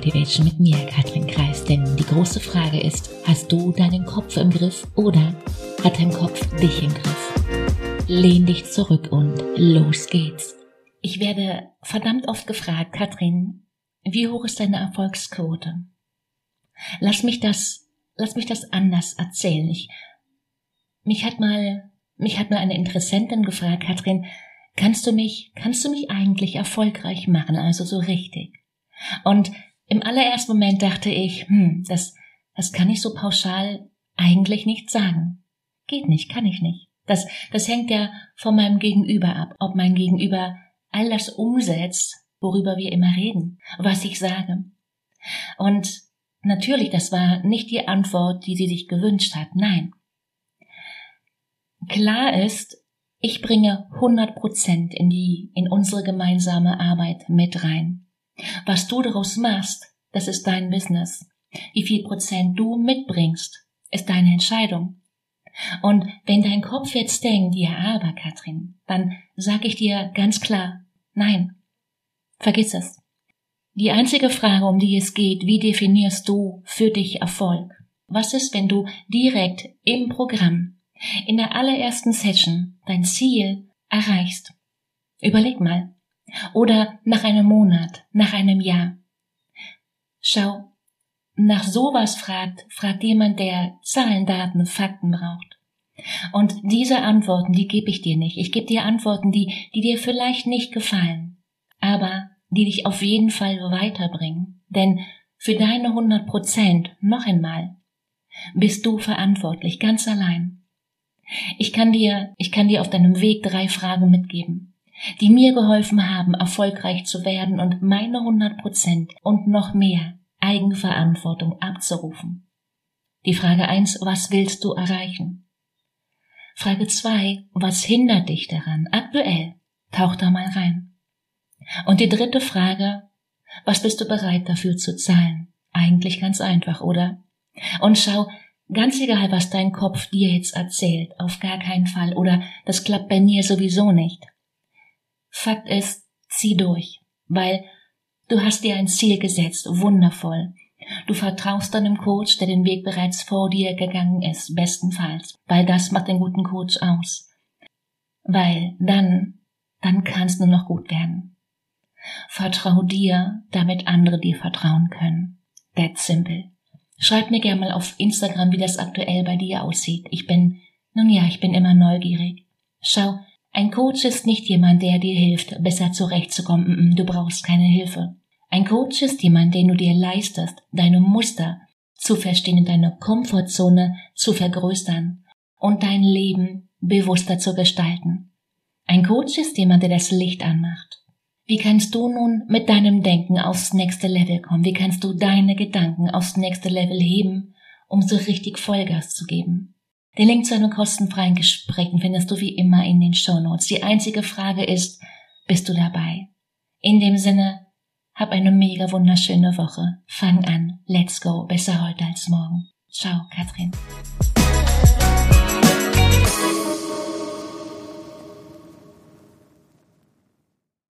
Motivation mit mir, Katrin Kreis. Denn die große Frage ist, hast du deinen Kopf im Griff oder hat dein Kopf dich im Griff? Lehn dich zurück und los geht's. Ich werde verdammt oft gefragt, Katrin, wie hoch ist deine Erfolgsquote? Lass mich das, lass mich das anders erzählen. Ich, mich hat mal, mich hat mal eine Interessentin gefragt, Katrin, kannst du mich, kannst du mich eigentlich erfolgreich machen, also so richtig? Und im allerersten Moment dachte ich, hm, das, das kann ich so pauschal eigentlich nicht sagen. Geht nicht, kann ich nicht. Das, das hängt ja von meinem Gegenüber ab, ob mein Gegenüber all das umsetzt, worüber wir immer reden, was ich sage. Und natürlich, das war nicht die Antwort, die sie sich gewünscht hat, nein. Klar ist, ich bringe 100 Prozent in die, in unsere gemeinsame Arbeit mit rein. Was du daraus machst, das ist dein Business. Wie viel Prozent du mitbringst, ist deine Entscheidung. Und wenn dein Kopf jetzt denkt, ja, aber Katrin, dann sag ich dir ganz klar, nein, vergiss es. Die einzige Frage, um die es geht, wie definierst du für dich Erfolg? Was ist, wenn du direkt im Programm, in der allerersten Session, dein Ziel erreichst? Überleg mal. Oder nach einem Monat, nach einem Jahr. Schau, nach sowas fragt, fragt jemand, der Zahlen, Daten, Fakten braucht. Und diese Antworten, die gebe ich dir nicht. Ich gebe dir Antworten, die, die dir vielleicht nicht gefallen, aber die dich auf jeden Fall weiterbringen. Denn für deine 100 Prozent, noch einmal, bist du verantwortlich, ganz allein. Ich kann dir, ich kann dir auf deinem Weg drei Fragen mitgeben, die mir geholfen haben, erfolgreich zu werden und meine 100 Prozent und noch mehr Eigenverantwortung abzurufen. Die Frage eins: Was willst du erreichen? Frage zwei: Was hindert dich daran? Aktuell. Tauch da mal rein. Und die dritte Frage, was bist du bereit dafür zu zahlen? Eigentlich ganz einfach, oder? Und schau, ganz egal, was dein Kopf dir jetzt erzählt, auf gar keinen Fall, oder das klappt bei mir sowieso nicht. Fakt ist, zieh durch, weil du hast dir ein Ziel gesetzt, wundervoll. Du vertraust deinem Coach, der den Weg bereits vor dir gegangen ist, bestenfalls, weil das macht den guten Coach aus. Weil dann, dann kannst du noch gut werden. Vertrau dir, damit andere dir vertrauen können. That's simple. Schreib mir gerne mal auf Instagram, wie das aktuell bei dir aussieht. Ich bin, nun ja, ich bin immer neugierig. Schau, ein Coach ist nicht jemand, der dir hilft, besser zurechtzukommen. Du brauchst keine Hilfe. Ein Coach ist jemand, den du dir leistest, deine Muster zu verstehen, deine Komfortzone zu vergrößern und dein Leben bewusster zu gestalten. Ein Coach ist jemand, der das Licht anmacht. Wie kannst du nun mit deinem Denken aufs nächste Level kommen? Wie kannst du deine Gedanken aufs nächste Level heben, um so richtig Vollgas zu geben? Den Link zu einem kostenfreien Gespräch findest du wie immer in den Show Notes. Die einzige Frage ist, bist du dabei? In dem Sinne, hab eine mega wunderschöne Woche. Fang an. Let's go. Besser heute als morgen. Ciao, Katrin.